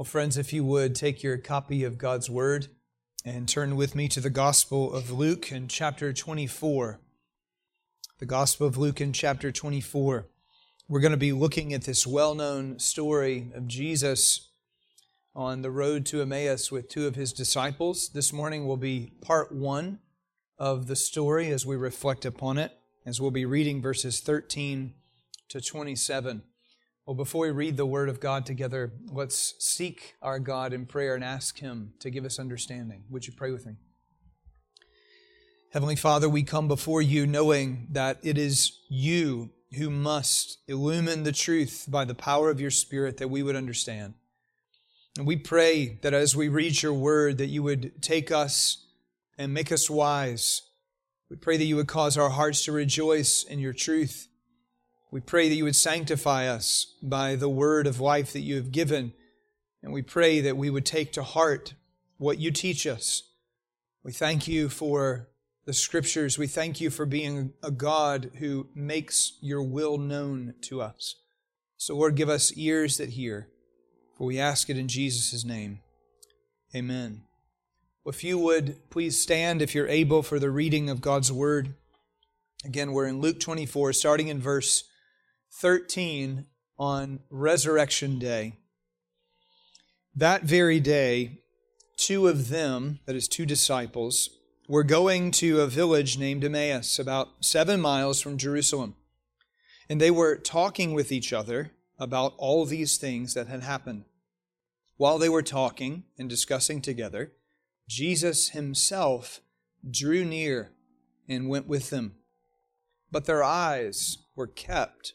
Well, friends, if you would take your copy of God's Word and turn with me to the Gospel of Luke in chapter 24. The Gospel of Luke in chapter 24. We're going to be looking at this well known story of Jesus on the road to Emmaus with two of his disciples. This morning will be part one of the story as we reflect upon it, as we'll be reading verses 13 to 27. Well, before we read the Word of God together, let's seek our God in prayer and ask Him to give us understanding. Would you pray with me? Heavenly Father, we come before you knowing that it is you who must illumine the truth by the power of your Spirit that we would understand. And we pray that as we read your word, that you would take us and make us wise. We pray that you would cause our hearts to rejoice in your truth. We pray that you would sanctify us by the word of life that you have given. And we pray that we would take to heart what you teach us. We thank you for the scriptures. We thank you for being a God who makes your will known to us. So, Lord, give us ears that hear, for we ask it in Jesus' name. Amen. If you would please stand if you're able for the reading of God's word. Again, we're in Luke 24, starting in verse 13 on Resurrection Day. That very day, two of them, that is, two disciples, were going to a village named Emmaus, about seven miles from Jerusalem. And they were talking with each other about all these things that had happened. While they were talking and discussing together, Jesus himself drew near and went with them. But their eyes were kept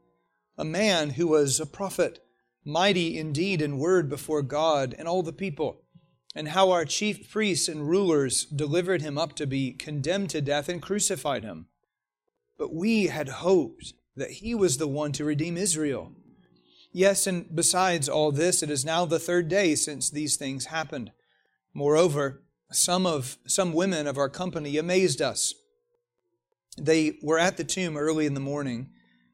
a man who was a prophet, mighty indeed in word before God and all the people, and how our chief priests and rulers delivered him up to be condemned to death and crucified him. But we had hoped that he was the one to redeem Israel. Yes, and besides all this, it is now the third day since these things happened. Moreover, some of some women of our company amazed us. They were at the tomb early in the morning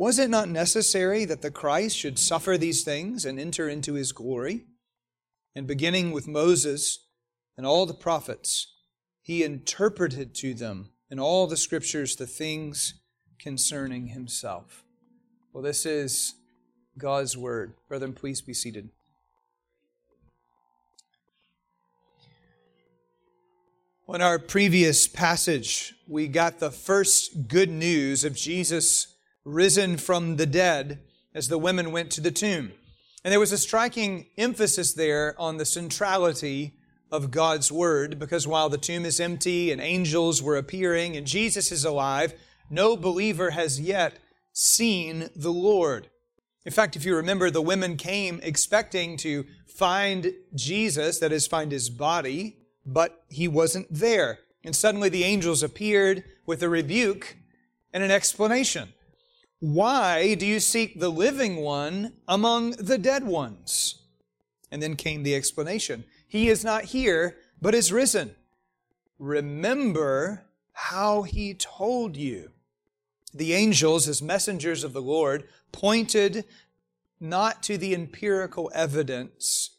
Was it not necessary that the Christ should suffer these things and enter into his glory? And beginning with Moses and all the prophets, he interpreted to them in all the scriptures the things concerning himself. Well, this is God's word. Brethren, please be seated. In our previous passage, we got the first good news of Jesus' risen from the dead as the women went to the tomb. And there was a striking emphasis there on the centrality of God's Word, because while the tomb is empty and angels were appearing and Jesus is alive, no believer has yet seen the Lord. In fact, if you remember, the women came expecting to find Jesus, that is, find his body, but he wasn't there. And suddenly the angels appeared with a rebuke and an explanation. Why do you seek the living one among the dead ones? And then came the explanation He is not here, but is risen. Remember how he told you. The angels, as messengers of the Lord, pointed not to the empirical evidence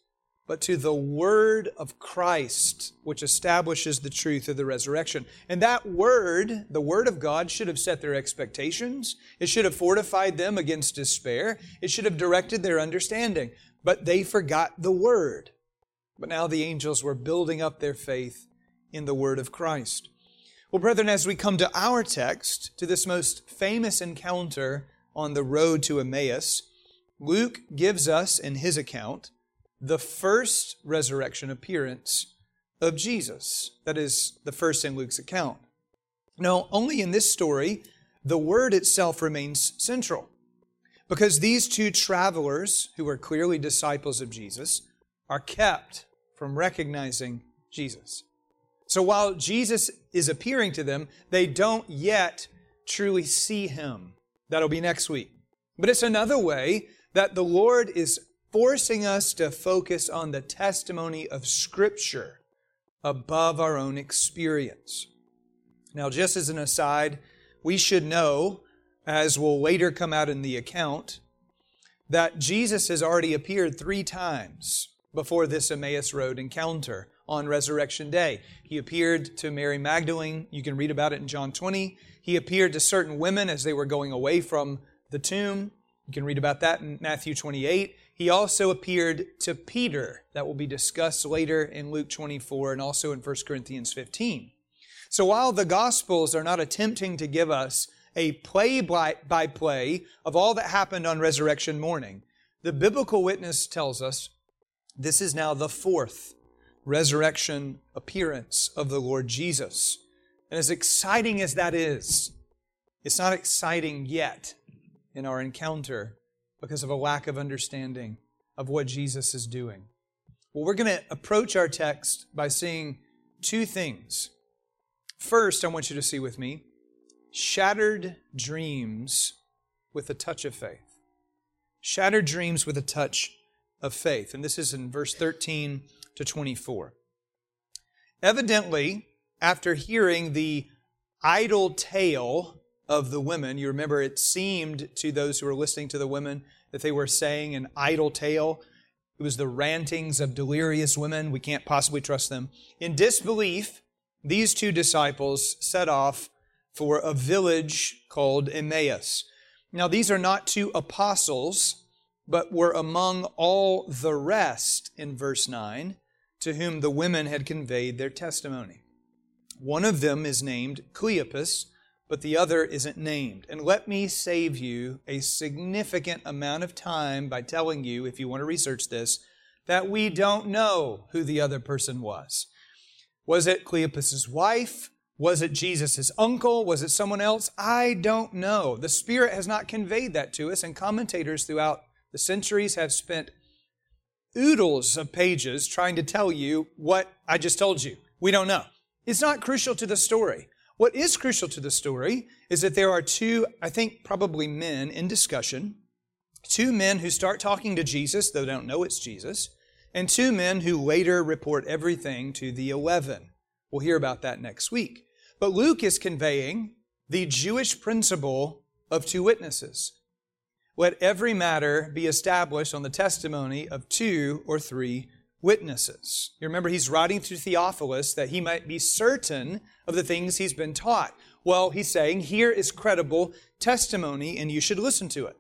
but to the word of Christ, which establishes the truth of the resurrection. And that word, the word of God, should have set their expectations. It should have fortified them against despair. It should have directed their understanding. But they forgot the word. But now the angels were building up their faith in the word of Christ. Well, brethren, as we come to our text, to this most famous encounter on the road to Emmaus, Luke gives us in his account the first resurrection appearance of Jesus. That is the first in Luke's account. Now, only in this story, the word itself remains central. Because these two travelers, who are clearly disciples of Jesus, are kept from recognizing Jesus. So while Jesus is appearing to them, they don't yet truly see him. That'll be next week. But it's another way that the Lord is forcing us to focus on the testimony of Scripture above our own experience. Now, just as an aside, we should know, as will later come out in the account, that Jesus has already appeared three times before this Emmaus Road encounter on Resurrection Day. He appeared to Mary Magdalene. You can read about it in John 20. He appeared to certain women as they were going away from the tomb. You can read about that in Matthew 28. He also appeared to Peter. That will be discussed later in Luke 24 and also in 1 Corinthians 15. So while the Gospels are not attempting to give us a play by play of all that happened on resurrection morning, the biblical witness tells us this is now the fourth resurrection appearance of the Lord Jesus. And as exciting as that is, it's not exciting yet in our encounter because of a lack of understanding of what Jesus is doing. Well, we're going to approach our text by seeing two things. First, I want you to see with me shattered dreams with a touch of faith. Shattered dreams with a touch of faith. And this is in verse 13 to 24. Evidently, after hearing the idle tale of the women, you remember it seemed to those who were listening to the women that they were saying an idle tale. It was the rantings of delirious women. We can't possibly trust them. In disbelief, these two disciples set off for a village called Emmaus. Now, these are not two apostles, but were among all the rest in verse 9 to whom the women had conveyed their testimony. One of them is named Cleopas, but the other isn't named. And let me save you a significant amount of time by telling you, if you want to research this, that we don't know who the other person was. Was it Cleopas's wife? Was it Jesus' uncle? Was it someone else? I don't know. The Spirit has not conveyed that to us, and commentators throughout the centuries have spent oodles of pages trying to tell you what I just told you. We don't know. It's not crucial to the story. What is crucial to the story is that there are two, I think probably men in discussion, two men who start talking to Jesus, though don't know it's Jesus, and two men who later report everything to the eleven. We'll hear about that next week. But Luke is conveying the Jewish principle of two witnesses. Let every matter be established on the testimony of two or three witnesses. You remember, he's writing to Theophilus that he might be certain of the things he's been taught. Well, he's saying, here is credible testimony, and you should listen to it.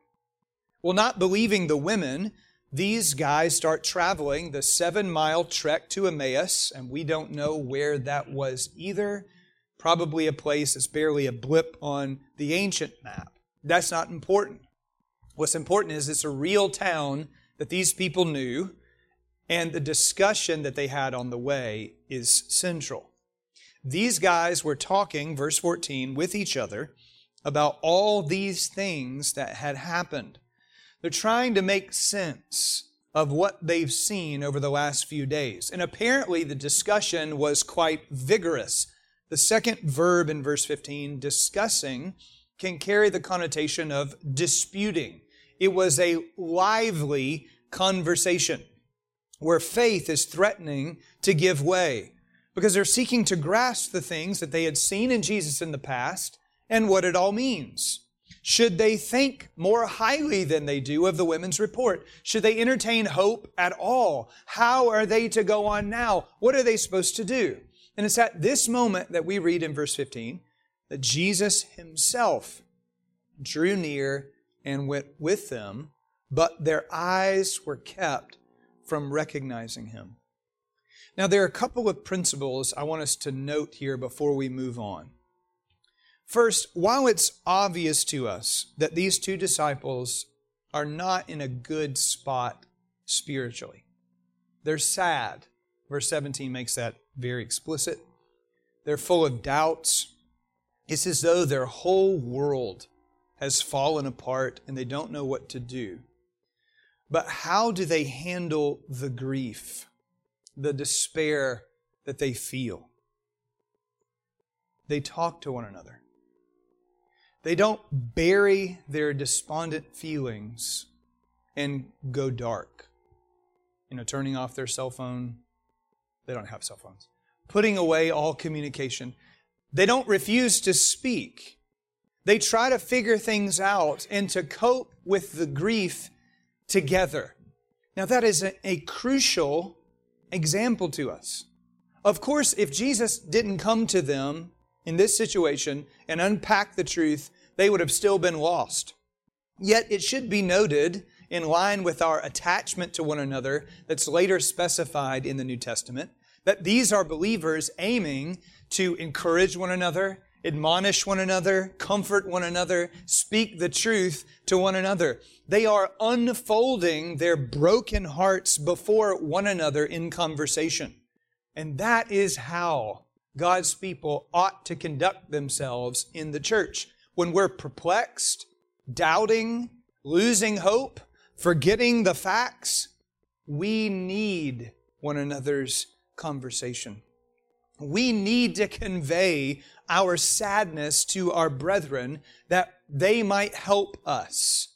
Well, not believing the women, these guys start traveling the seven mile trek to Emmaus, and we don't know where that was either. Probably a place that's barely a blip on the ancient map. That's not important. What's important is it's a real town that these people knew, and the discussion that they had on the way is central. These guys were talking, verse 14, with each other about all these things that had happened. They're trying to make sense of what they've seen over the last few days. And apparently the discussion was quite vigorous. The second verb in verse 15, discussing, can carry the connotation of disputing. It was a lively conversation where faith is threatening to give way because they're seeking to grasp the things that they had seen in Jesus in the past and what it all means. Should they think more highly than they do of the women's report? Should they entertain hope at all? How are they to go on now? What are they supposed to do? And it's at this moment that we read in verse 15 that Jesus himself drew near and went with them, but their eyes were kept from recognizing him. Now, there are a couple of principles I want us to note here before we move on. First, while it's obvious to us that these two disciples are not in a good spot spiritually, they're sad. Verse 17 makes that very explicit. They're full of doubts. It's as though their whole world has fallen apart and they don't know what to do. But how do they handle the grief, the despair that they feel? They talk to one another. They don't bury their despondent feelings and go dark. You know, turning off their cell phone. They don't have cell phones. Putting away all communication. They don't refuse to speak. They try to figure things out and to cope with the grief together. Now, that is a, a crucial example to us. Of course, if Jesus didn't come to them in this situation and unpack the truth, they would have still been lost. Yet it should be noted, in line with our attachment to one another that's later specified in the New Testament, that these are believers aiming to encourage one another, admonish one another, comfort one another, speak the truth to one another. They are unfolding their broken hearts before one another in conversation. And that is how God's people ought to conduct themselves in the church. When we're perplexed, doubting, losing hope, forgetting the facts, we need one another's conversation. We need to convey our sadness to our brethren that they might help us.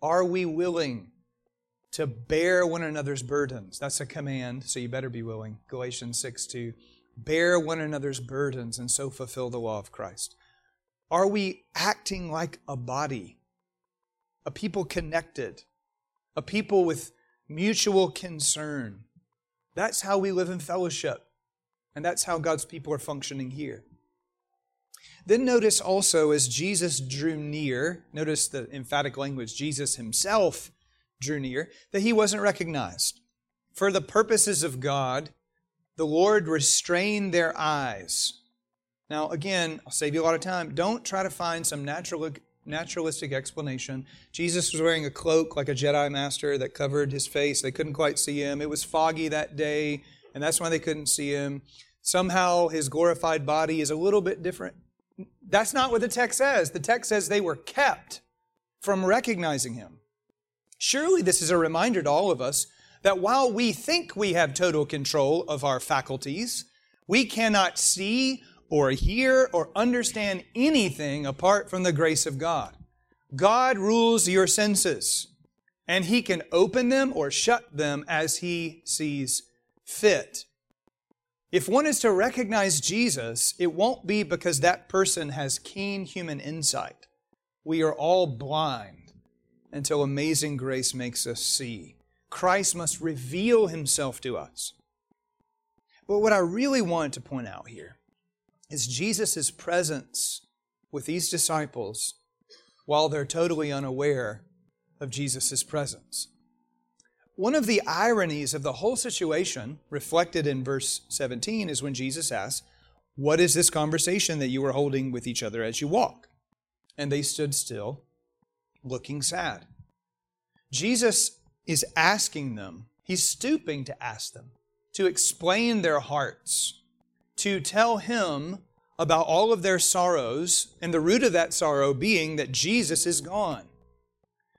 Are we willing to bear one another's burdens? That's a command, so you better be willing. Galatians 6 2 bear one another's burdens and so fulfill the law of Christ? Are we acting like a body, a people connected, a people with mutual concern? That's how we live in fellowship, and that's how God's people are functioning here. Then notice also as Jesus drew near, notice the emphatic language, Jesus himself drew near, that he wasn't recognized. For the purposes of God, the Lord restrained their eyes. Now, again, I'll save you a lot of time. Don't try to find some natural, naturalistic explanation. Jesus was wearing a cloak like a Jedi master that covered his face. They couldn't quite see him. It was foggy that day, and that's why they couldn't see him. Somehow his glorified body is a little bit different. That's not what the text says. The text says they were kept from recognizing him. Surely this is a reminder to all of us that while we think we have total control of our faculties, we cannot see or hear or understand anything apart from the grace of God. God rules your senses, and He can open them or shut them as He sees fit. If one is to recognize Jesus, it won't be because that person has keen human insight. We are all blind until amazing grace makes us see. Christ must reveal himself to us. But what I really want to point out here is Jesus' presence with these disciples while they're totally unaware of Jesus' presence. One of the ironies of the whole situation, reflected in verse 17, is when Jesus asks, What is this conversation that you are holding with each other as you walk? And they stood still, looking sad. Jesus is asking them, he's stooping to ask them, to explain their hearts, to tell him about all of their sorrows, and the root of that sorrow being that Jesus is gone.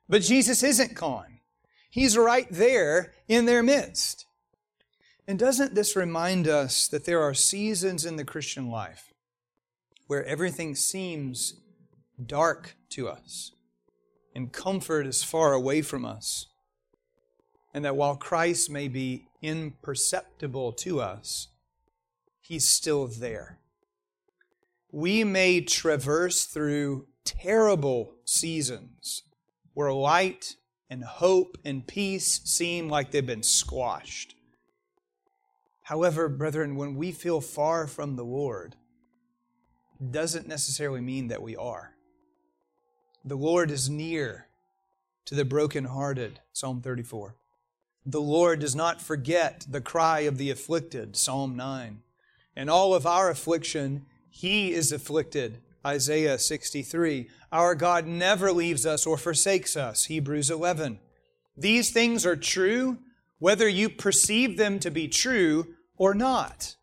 But Jesus isn't gone. He's right there in their midst. And doesn't this remind us that there are seasons in the Christian life where everything seems dark to us and comfort is far away from us? and that while Christ may be imperceptible to us, He's still there. We may traverse through terrible seasons where light and hope and peace seem like they've been squashed. However, brethren, when we feel far from the Lord, doesn't necessarily mean that we are. The Lord is near to the brokenhearted, Psalm 34. The Lord does not forget the cry of the afflicted, Psalm 9. In all of our affliction, He is afflicted Isaiah 63. Our God never leaves us or forsakes us, Hebrews 11. These things are true whether you perceive them to be true or not.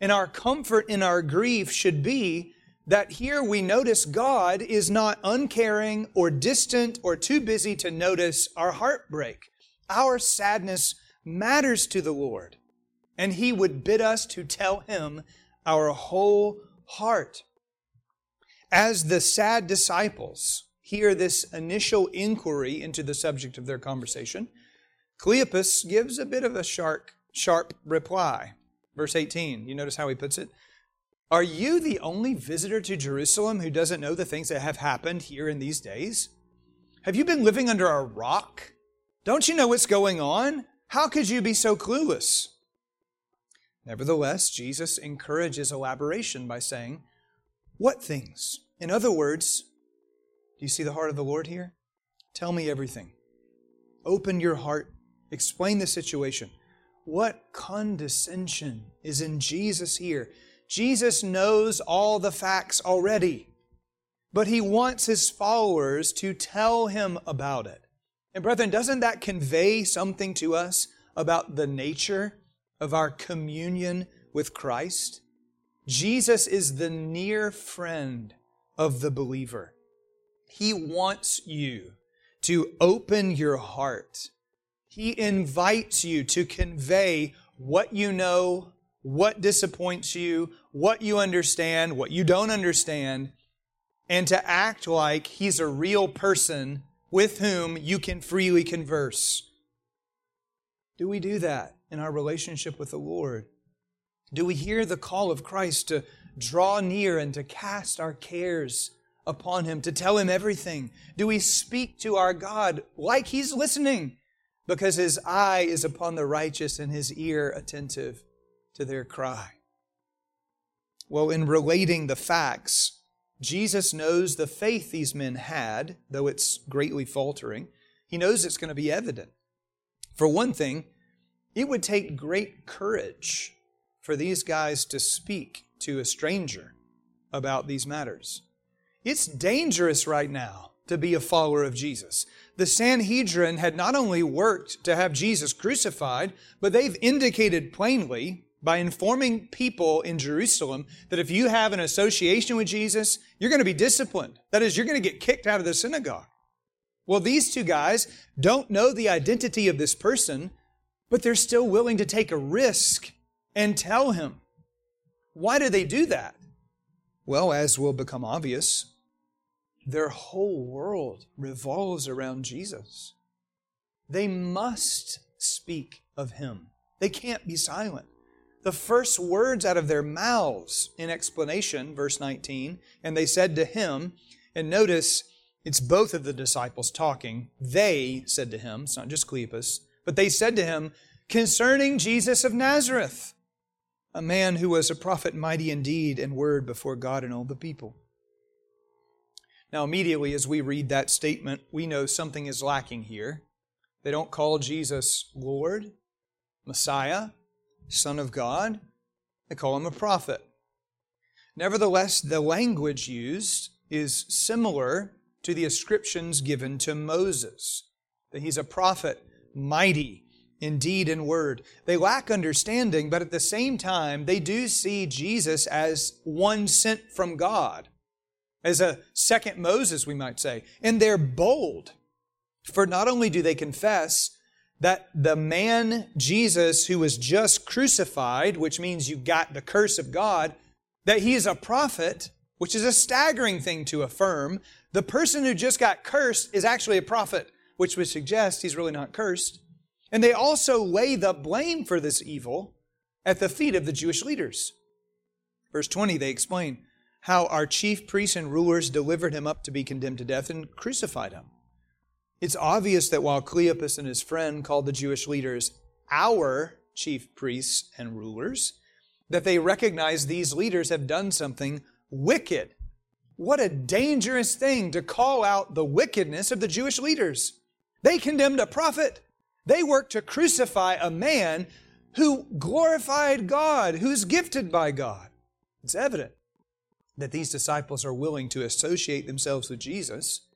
And our comfort in our grief should be that here we notice God is not uncaring or distant or too busy to notice our heartbreak. Our sadness matters to the Lord, and He would bid us to tell Him our whole heart. As the sad disciples hear this initial inquiry into the subject of their conversation, Cleopas gives a bit of a sharp, sharp reply. Verse 18, you notice how he puts it? Are you the only visitor to Jerusalem who doesn't know the things that have happened here in these days? Have you been living under a rock? Don't you know what's going on? How could you be so clueless? Nevertheless, Jesus encourages elaboration by saying, What things? In other words, do you see the heart of the Lord here? Tell me everything. Open your heart. Explain the situation. What condescension is in Jesus here? Jesus knows all the facts already, but he wants his followers to tell him about it. And, brethren, doesn't that convey something to us about the nature of our communion with Christ? Jesus is the near friend of the believer. He wants you to open your heart he invites you to convey what you know, what disappoints you, what you understand, what you don't understand, and to act like He's a real person with whom you can freely converse. Do we do that in our relationship with the Lord? Do we hear the call of Christ to draw near and to cast our cares upon Him, to tell Him everything? Do we speak to our God like He's listening? because his eye is upon the righteous and his ear attentive to their cry. Well, in relating the facts, Jesus knows the faith these men had, though it's greatly faltering. He knows it's going to be evident. For one thing, it would take great courage for these guys to speak to a stranger about these matters. It's dangerous right now to be a follower of Jesus the Sanhedrin had not only worked to have Jesus crucified, but they've indicated plainly by informing people in Jerusalem that if you have an association with Jesus, you're going to be disciplined. That is, you're going to get kicked out of the synagogue. Well, these two guys don't know the identity of this person, but they're still willing to take a risk and tell him. Why do they do that? Well, as will become obvious, their whole world revolves around Jesus. They must speak of Him. They can't be silent. The first words out of their mouths in explanation, verse 19, and they said to him, and notice it's both of the disciples talking. They said to him, it's not just Cleopas, but they said to him concerning Jesus of Nazareth, a man who was a prophet mighty indeed in deed and word before God and all the people. Now, immediately as we read that statement, we know something is lacking here. They don't call Jesus Lord, Messiah, Son of God. They call him a prophet. Nevertheless, the language used is similar to the ascriptions given to Moses that he's a prophet, mighty in deed and word. They lack understanding, but at the same time, they do see Jesus as one sent from God as a second Moses, we might say. And they're bold. For not only do they confess that the man Jesus who was just crucified, which means you got the curse of God, that he is a prophet, which is a staggering thing to affirm. The person who just got cursed is actually a prophet, which would suggest he's really not cursed. And they also lay the blame for this evil at the feet of the Jewish leaders. Verse 20, they explain, how our chief priests and rulers delivered him up to be condemned to death and crucified him. It's obvious that while Cleopas and his friend called the Jewish leaders our chief priests and rulers, that they recognize these leaders have done something wicked. What a dangerous thing to call out the wickedness of the Jewish leaders. They condemned a prophet. They worked to crucify a man who glorified God, who's gifted by God. It's evident. that these disciples are willing to associate themselves with Jesus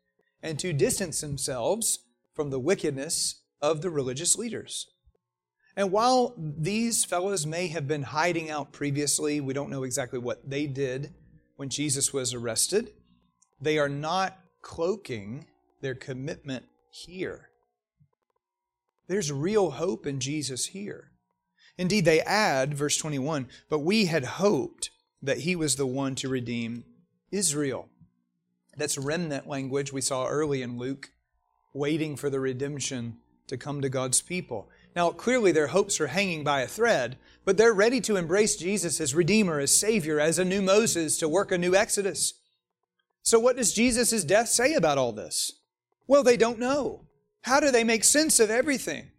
and to distance themselves from the wickedness of the religious leaders. And while these fellows may have been hiding out previously, we don't know exactly what they did when Jesus was arrested, they are not cloaking their commitment here. There's real hope in Jesus here. Indeed, they add, verse 21, but we had hoped that he was the one to redeem Israel. That's remnant language we saw early in Luke, waiting for the redemption to come to God's people. Now, clearly their hopes are hanging by a thread, but they're ready to embrace Jesus as Redeemer, as Savior, as a new Moses to work a new Exodus. So, what does Jesus' death say about all this? Well, they don't know. How do they make sense of everything?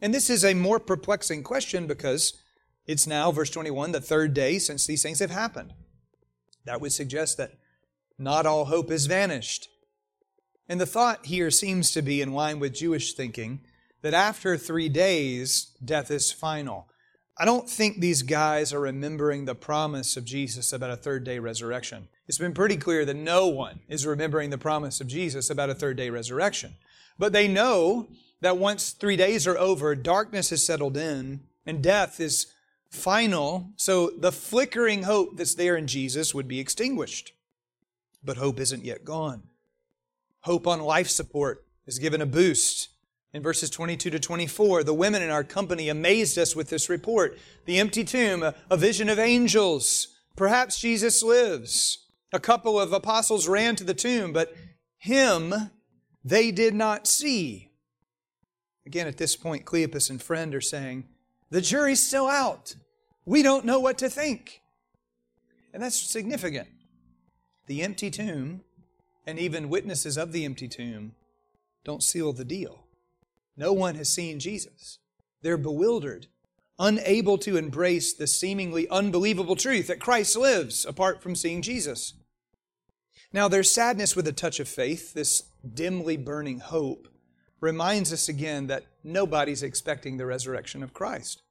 And this is a more perplexing question because it's now, verse 21, the third day since these things have happened. That would suggest that not all hope is vanished. And the thought here seems to be in line with Jewish thinking that after three days, death is final. I don't think these guys are remembering the promise of Jesus about a third day resurrection. It's been pretty clear that no one is remembering the promise of Jesus about a third day resurrection. But they know that once three days are over, darkness has settled in and death is final. So the flickering hope that's there in Jesus would be extinguished. But hope isn't yet gone. Hope on life support is given a boost. In verses 22 to 24, the women in our company amazed us with this report. The empty tomb, a vision of angels. Perhaps Jesus lives. A couple of apostles ran to the tomb, but him they did not see. Again, at this point, Cleopas and friend are saying, The jury's still out. We don't know what to think. And that's significant. The empty tomb, and even witnesses of the empty tomb, don't seal the deal. No one has seen Jesus. They're bewildered, unable to embrace the seemingly unbelievable truth that Christ lives apart from seeing Jesus. Now, their sadness with a touch of faith, this dimly burning hope, reminds us again that nobody's expecting the resurrection of Christ.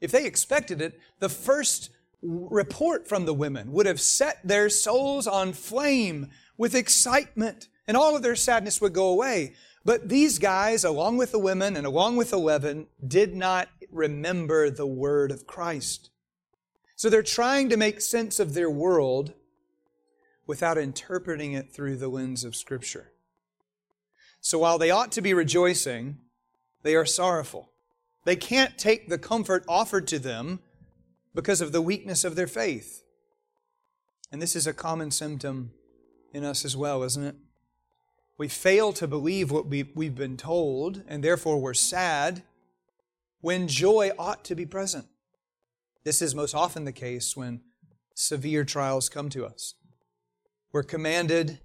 If they expected it, the first report from the women would have set their souls on flame with excitement, and all of their sadness would go away. But these guys, along with the women and along with the eleven, did not remember the word of Christ. So they're trying to make sense of their world without interpreting it through the lens of Scripture. So while they ought to be rejoicing, they are sorrowful. They can't take the comfort offered to them because of the weakness of their faith. And this is a common symptom in us as well, isn't it? We fail to believe what we, we've been told, and therefore we're sad when joy ought to be present. This is most often the case when severe trials come to us. We're commanded,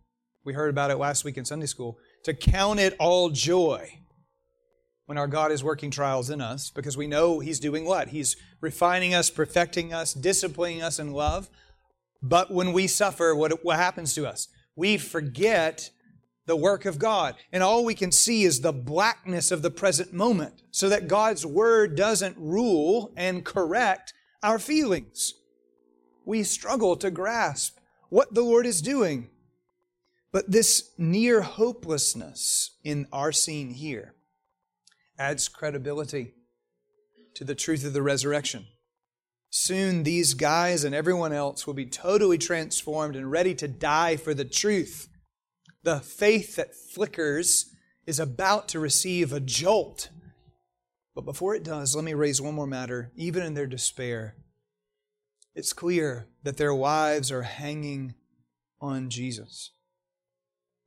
we heard about it last week in Sunday school, to count it all joy when our God is working trials in us because we know He's doing what? He's refining us, perfecting us, disciplining us in love. But when we suffer, what, what happens to us? We forget the work of God. And all we can see is the blackness of the present moment so that God's Word doesn't rule and correct our feelings. We struggle to grasp what the Lord is doing. But this near hopelessness in our scene here adds credibility to the truth of the resurrection. Soon, these guys and everyone else will be totally transformed and ready to die for the truth. The faith that flickers is about to receive a jolt. But before it does, let me raise one more matter. Even in their despair, it's clear that their wives are hanging on Jesus.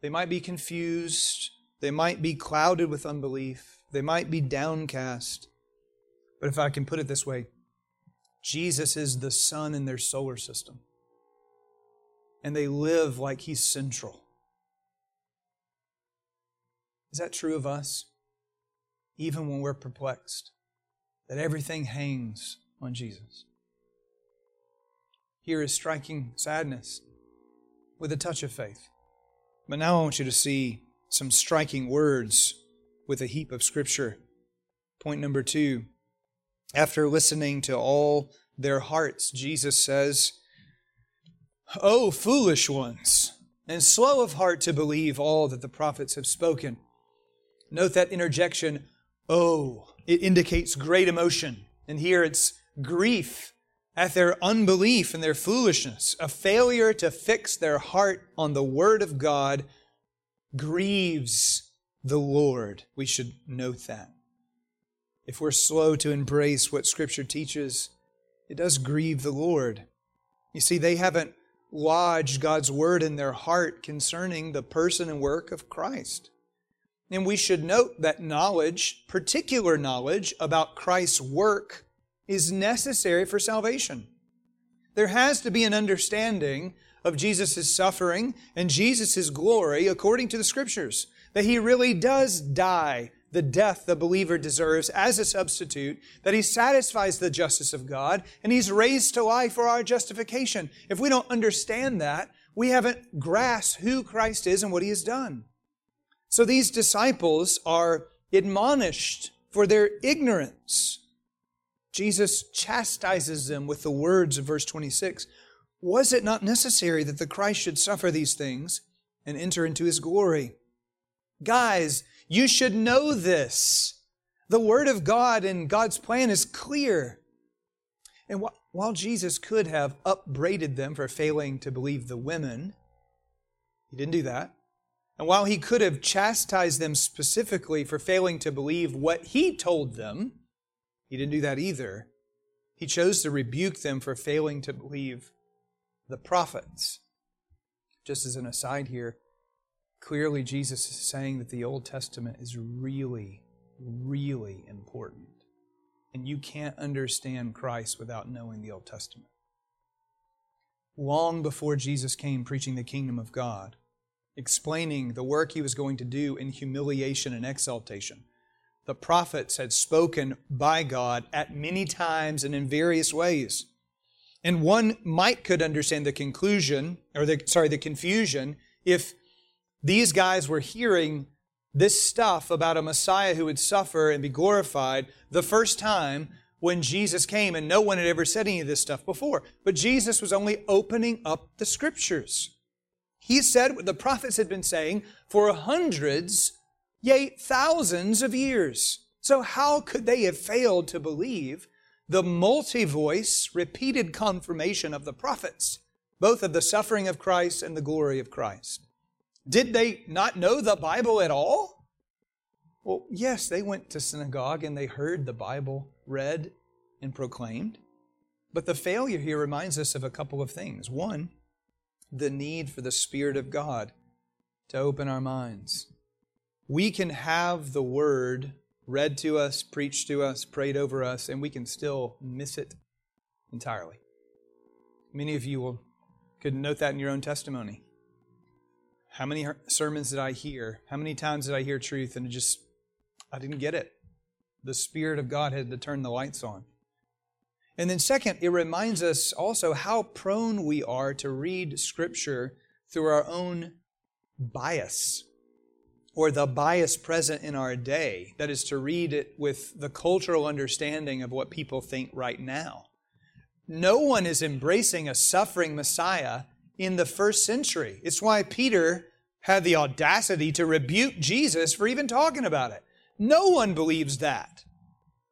They might be confused, they might be clouded with unbelief, they might be downcast. But if I can put it this way, Jesus is the sun in their solar system. And they live like He's central. Is that true of us? Even when we're perplexed, that everything hangs on Jesus. Here is striking sadness with a touch of faith. But now I want you to see some striking words with a heap of Scripture. Point number two after listening to all their hearts, Jesus says, O foolish ones, and slow of heart to believe all that the prophets have spoken. Note that interjection, oh, it indicates great emotion. And here it's grief at their unbelief and their foolishness. A failure to fix their heart on the Word of God grieves the Lord. We should note that. If we're slow to embrace what Scripture teaches, it does grieve the Lord. You see, they haven't lodged God's word in their heart concerning the person and work of Christ. And we should note that knowledge, particular knowledge about Christ's work, is necessary for salvation. There has to be an understanding of Jesus' suffering and Jesus' glory according to the Scriptures, that He really does die the death the believer deserves as a substitute, that he satisfies the justice of God, and he's raised to life for our justification. If we don't understand that, we haven't grasped who Christ is and what he has done. So these disciples are admonished for their ignorance. Jesus chastises them with the words of verse 26 Was it not necessary that the Christ should suffer these things and enter into his glory? Guys, you should know this. The Word of God and God's plan is clear. And wh- while Jesus could have upbraided them for failing to believe the women, he didn't do that. And while he could have chastised them specifically for failing to believe what he told them, he didn't do that either. He chose to rebuke them for failing to believe the prophets. Just as an aside here, Clearly, Jesus is saying that the Old Testament is really, really important. And you can't understand Christ without knowing the Old Testament. Long before Jesus came preaching the kingdom of God, explaining the work he was going to do in humiliation and exaltation, the prophets had spoken by God at many times and in various ways. And one might could understand the conclusion, or the, sorry, the confusion, if these guys were hearing this stuff about a Messiah who would suffer and be glorified the first time when Jesus came, and no one had ever said any of this stuff before. But Jesus was only opening up the scriptures. He said what the prophets had been saying for hundreds, yea, thousands of years. So, how could they have failed to believe the multi voice, repeated confirmation of the prophets, both of the suffering of Christ and the glory of Christ? Did they not know the Bible at all? Well, yes, they went to synagogue and they heard the Bible read and proclaimed. But the failure here reminds us of a couple of things. One, the need for the Spirit of God to open our minds. We can have the Word read to us, preached to us, prayed over us, and we can still miss it entirely. Many of you will, could note that in your own testimony. How many sermons did I hear? How many times did I hear truth and just, I didn't get it? The Spirit of God had to turn the lights on. And then, second, it reminds us also how prone we are to read Scripture through our own bias or the bias present in our day. That is, to read it with the cultural understanding of what people think right now. No one is embracing a suffering Messiah in the first century. It's why Peter had the audacity to rebuke Jesus for even talking about it. No one believes that,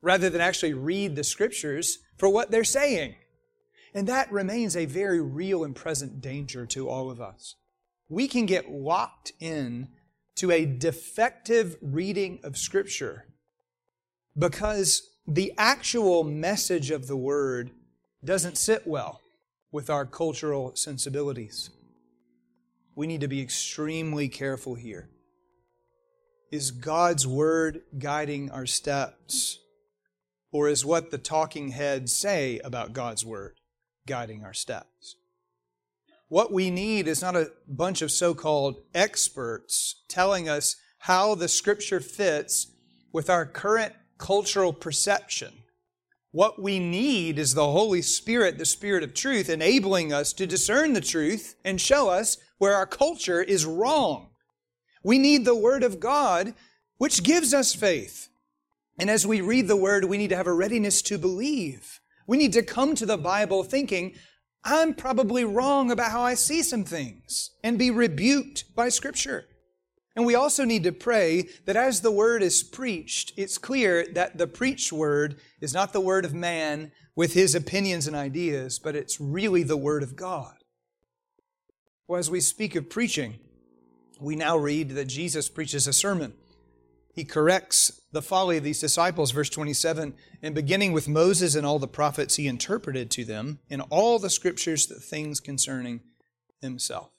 rather than actually read the scriptures for what they're saying. And that remains a very real and present danger to all of us. We can get locked in to a defective reading of Scripture because the actual message of the Word doesn't sit well with our cultural sensibilities. We need to be extremely careful here. Is God's Word guiding our steps? Or is what the talking heads say about God's Word guiding our steps? What we need is not a bunch of so called experts telling us how the Scripture fits with our current cultural perception. What we need is the Holy Spirit, the Spirit of truth, enabling us to discern the truth and show us where our culture is wrong. We need the Word of God, which gives us faith. And as we read the Word, we need to have a readiness to believe. We need to come to the Bible thinking, I'm probably wrong about how I see some things and be rebuked by Scripture. And we also need to pray that as the word is preached, it's clear that the preached word is not the word of man with his opinions and ideas, but it's really the word of God. Well, as we speak of preaching, we now read that Jesus preaches a sermon. He corrects the folly of these disciples, verse 27, and beginning with Moses and all the prophets, he interpreted to them in all the scriptures the things concerning himself.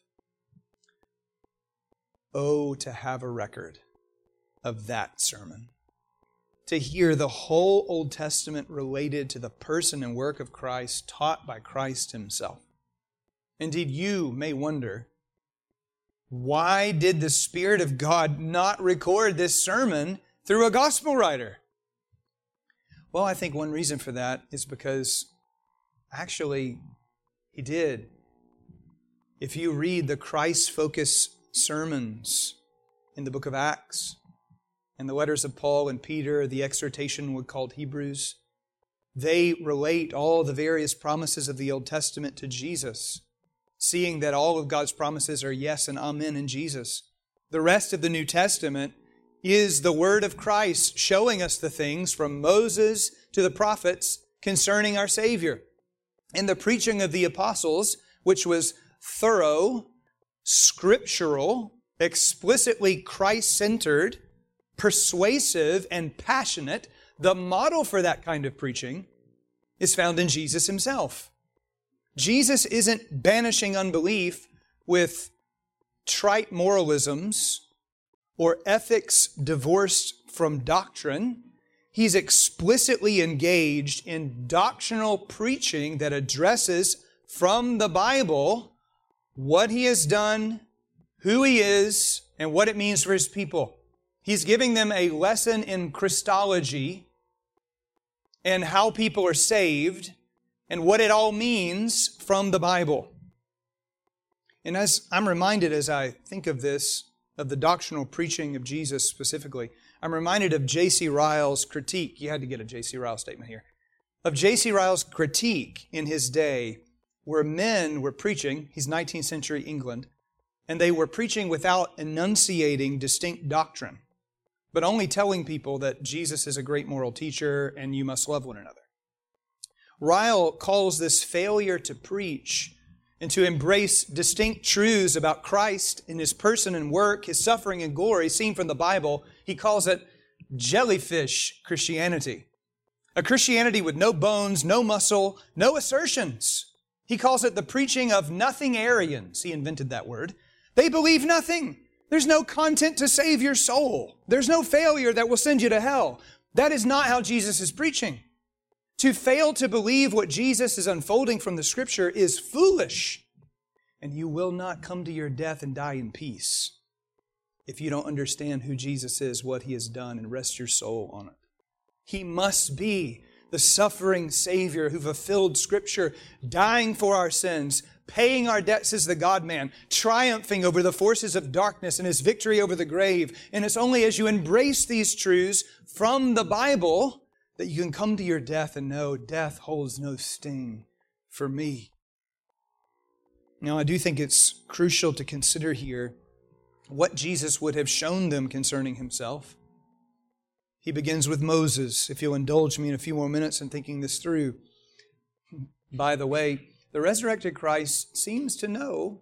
Oh, to have a record of that sermon. To hear the whole Old Testament related to the person and work of Christ taught by Christ Himself. Indeed, you may wonder why did the Spirit of God not record this sermon through a gospel writer? Well, I think one reason for that is because actually He did. If you read the Christ focused sermons in the book of Acts and the letters of Paul and Peter, the exhortation we called Hebrews. They relate all the various promises of the Old Testament to Jesus, seeing that all of God's promises are yes and amen in Jesus. The rest of the New Testament is the Word of Christ showing us the things from Moses to the prophets concerning our Savior. And the preaching of the apostles, which was thorough scriptural, explicitly Christ centered, persuasive, and passionate, the model for that kind of preaching is found in Jesus himself. Jesus isn't banishing unbelief with trite moralisms or ethics divorced from doctrine. He's explicitly engaged in doctrinal preaching that addresses from the Bible what he has done, who he is, and what it means for his people. He's giving them a lesson in Christology and how people are saved and what it all means from the Bible. And as I'm reminded as I think of this, of the doctrinal preaching of Jesus specifically, I'm reminded of J.C. Ryle's critique. You had to get a J.C. Ryle statement here. Of J.C. Ryle's critique in his day where men were preaching, he's 19th century England, and they were preaching without enunciating distinct doctrine, but only telling people that Jesus is a great moral teacher and you must love one another. Ryle calls this failure to preach and to embrace distinct truths about Christ in his person and work, his suffering and glory seen from the Bible, he calls it jellyfish Christianity. A Christianity with no bones, no muscle, no assertions. He calls it the preaching of nothingarians. He invented that word. They believe nothing. There's no content to save your soul. There's no failure that will send you to hell. That is not how Jesus is preaching. To fail to believe what Jesus is unfolding from the scripture is foolish. And you will not come to your death and die in peace if you don't understand who Jesus is, what he has done, and rest your soul on it. He must be the suffering Savior who fulfilled Scripture, dying for our sins, paying our debts as the God man, triumphing over the forces of darkness and his victory over the grave. And it's only as you embrace these truths from the Bible that you can come to your death and know death holds no sting for me. Now, I do think it's crucial to consider here what Jesus would have shown them concerning himself. He begins with Moses, if you'll indulge me in a few more minutes in thinking this through. By the way, the resurrected Christ seems to know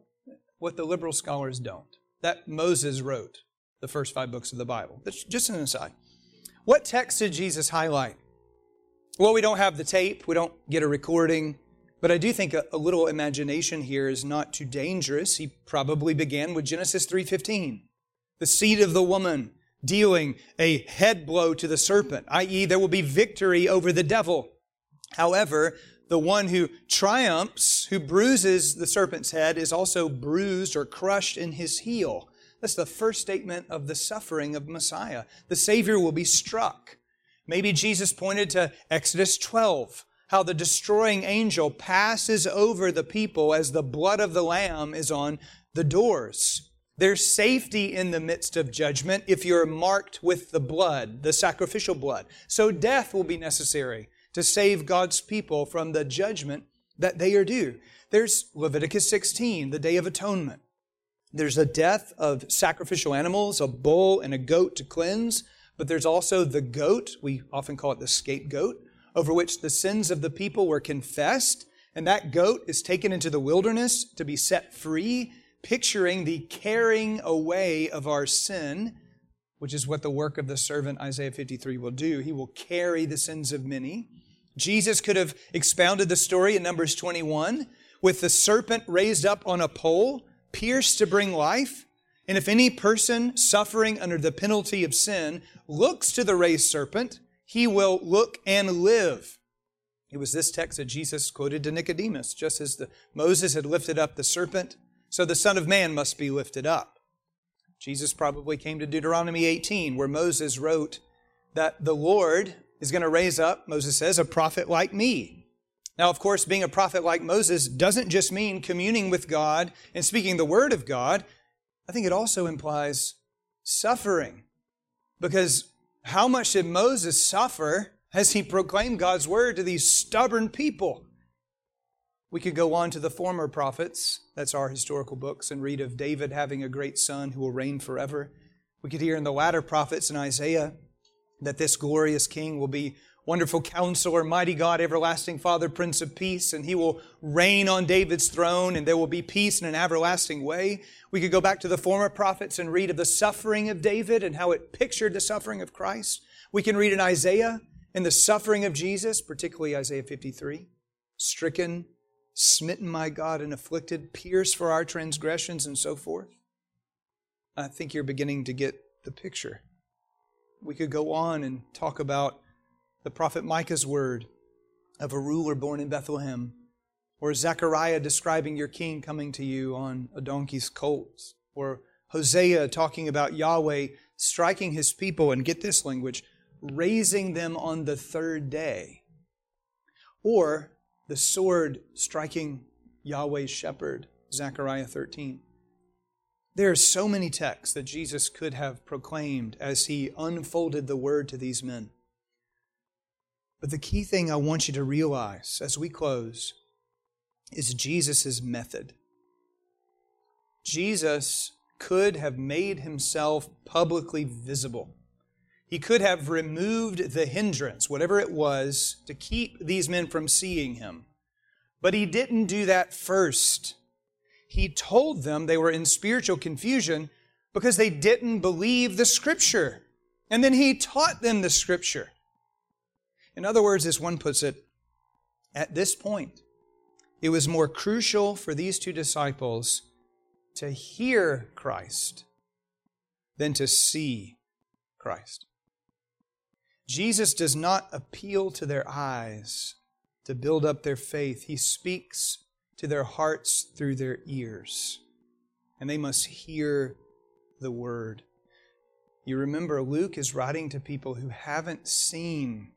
what the liberal scholars don't. That Moses wrote the first five books of the Bible. That's just an aside. What text did Jesus highlight? Well, we don't have the tape, we don't get a recording, but I do think a, a little imagination here is not too dangerous. He probably began with Genesis 3:15. The seed of the woman dealing a head blow to the serpent, i.e., there will be victory over the devil. However, the one who triumphs, who bruises the serpent's head, is also bruised or crushed in his heel. That's the first statement of the suffering of Messiah. The Savior will be struck. Maybe Jesus pointed to Exodus 12, how the destroying angel passes over the people as the blood of the Lamb is on the doors. There's safety in the midst of judgment if you're marked with the blood, the sacrificial blood. So death will be necessary to save God's people from the judgment that they are due. There's Leviticus 16, the Day of Atonement. There's a death of sacrificial animals, a bull and a goat to cleanse, but there's also the goat, we often call it the scapegoat, over which the sins of the people were confessed, and that goat is taken into the wilderness to be set free, picturing the carrying away of our sin, which is what the work of the servant Isaiah 53 will do. He will carry the sins of many. Jesus could have expounded the story in Numbers 21 with the serpent raised up on a pole pierced to bring life. And if any person suffering under the penalty of sin looks to the raised serpent, he will look and live. It was this text that Jesus quoted to Nicodemus, just as the, Moses had lifted up the serpent, so the Son of Man must be lifted up. Jesus probably came to Deuteronomy 18, where Moses wrote that the Lord is going to raise up, Moses says, a prophet like me now, of course, being a prophet like Moses doesn't just mean communing with God and speaking the word of God. I think it also implies suffering. Because how much did Moses suffer as he proclaimed God's word to these stubborn people? We could go on to the former prophets, that's our historical books, and read of David having a great son who will reign forever. We could hear in the latter prophets in Isaiah that this glorious king will be Wonderful counselor, mighty God, everlasting Father, Prince of Peace, and he will reign on David's throne, and there will be peace in an everlasting way. We could go back to the former prophets and read of the suffering of David and how it pictured the suffering of Christ. We can read in Isaiah and the suffering of Jesus, particularly Isaiah 53. Stricken, smitten, my God, and afflicted, pierced for our transgressions, and so forth. I think you're beginning to get the picture. We could go on and talk about the prophet Micah's word of a ruler born in Bethlehem, or Zechariah describing your king coming to you on a donkey's colt, or Hosea talking about Yahweh striking his people, and get this language, raising them on the third day, or the sword striking Yahweh's shepherd, Zechariah 13. There are so many texts that Jesus could have proclaimed as he unfolded the word to these men. But the key thing I want you to realize as we close is Jesus' method. Jesus could have made himself publicly visible. He could have removed the hindrance, whatever it was, to keep these men from seeing him. But he didn't do that first. He told them they were in spiritual confusion because they didn't believe the Scripture. And then he taught them the Scripture. In other words, as one puts it, at this point, it was more crucial for these two disciples to hear Christ than to see Christ. Jesus does not appeal to their eyes to build up their faith. He speaks to their hearts through their ears, and they must hear the word. You remember, Luke is writing to people who haven't seen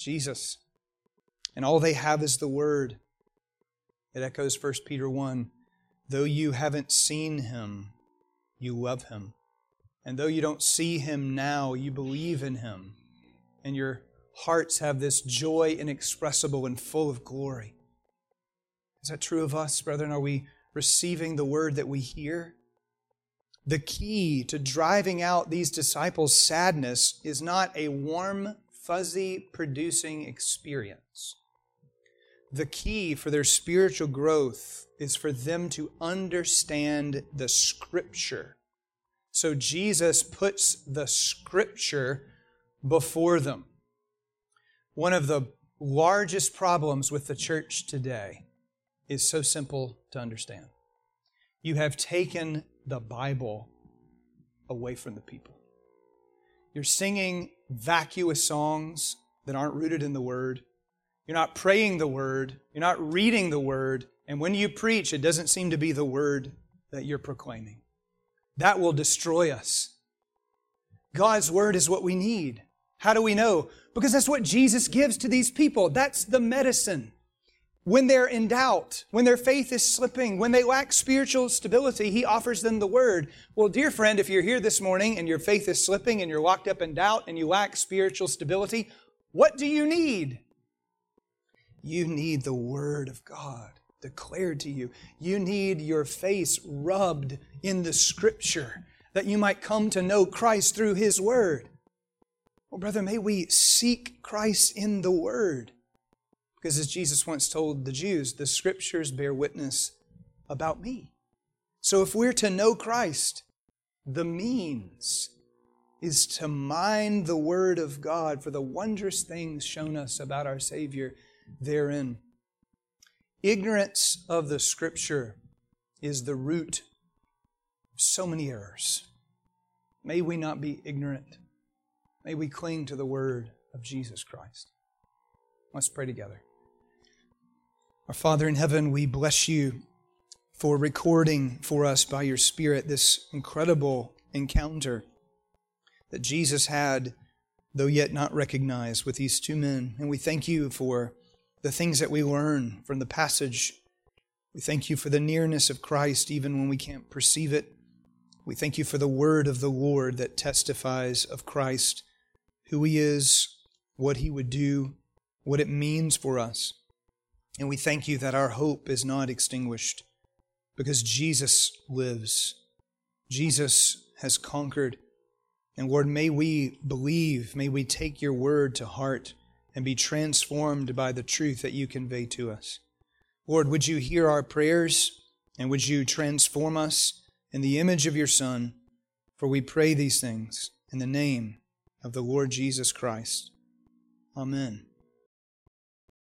Jesus. And all they have is the Word. It echoes 1 Peter 1 Though you haven't seen Him, you love Him. And though you don't see Him now, you believe in Him. And your hearts have this joy inexpressible and full of glory. Is that true of us, brethren? Are we receiving the Word that we hear? The key to driving out these disciples' sadness is not a warm fuzzy producing experience. The key for their spiritual growth is for them to understand the Scripture. So Jesus puts the Scripture before them. One of the largest problems with the church today is so simple to understand. You have taken the Bible away from the people. You're singing vacuous songs that aren't rooted in the Word. You're not praying the Word. You're not reading the Word. And when you preach, it doesn't seem to be the Word that you're proclaiming. That will destroy us. God's Word is what we need. How do we know? Because that's what Jesus gives to these people. That's the medicine when they're in doubt, when their faith is slipping, when they lack spiritual stability, He offers them the Word. Well, dear friend, if you're here this morning and your faith is slipping and you're locked up in doubt and you lack spiritual stability, what do you need? You need the Word of God declared to you. You need your face rubbed in the Scripture that you might come to know Christ through His Word. Well, brother, may we seek Christ in the Word. Because as Jesus once told the Jews, the Scriptures bear witness about me. So if we're to know Christ, the means is to mind the Word of God for the wondrous things shown us about our Savior therein. Ignorance of the Scripture is the root of so many errors. May we not be ignorant. May we cling to the Word of Jesus Christ. Let's pray together. Our Father in heaven, we bless you for recording for us by your Spirit this incredible encounter that Jesus had, though yet not recognized, with these two men. And we thank you for the things that we learn from the passage. We thank you for the nearness of Christ even when we can't perceive it. We thank you for the word of the Lord that testifies of Christ, who he is, what he would do, what it means for us. And we thank you that our hope is not extinguished because Jesus lives. Jesus has conquered. And Lord, may we believe, may we take your word to heart and be transformed by the truth that you convey to us. Lord, would you hear our prayers and would you transform us in the image of your Son? For we pray these things in the name of the Lord Jesus Christ. Amen.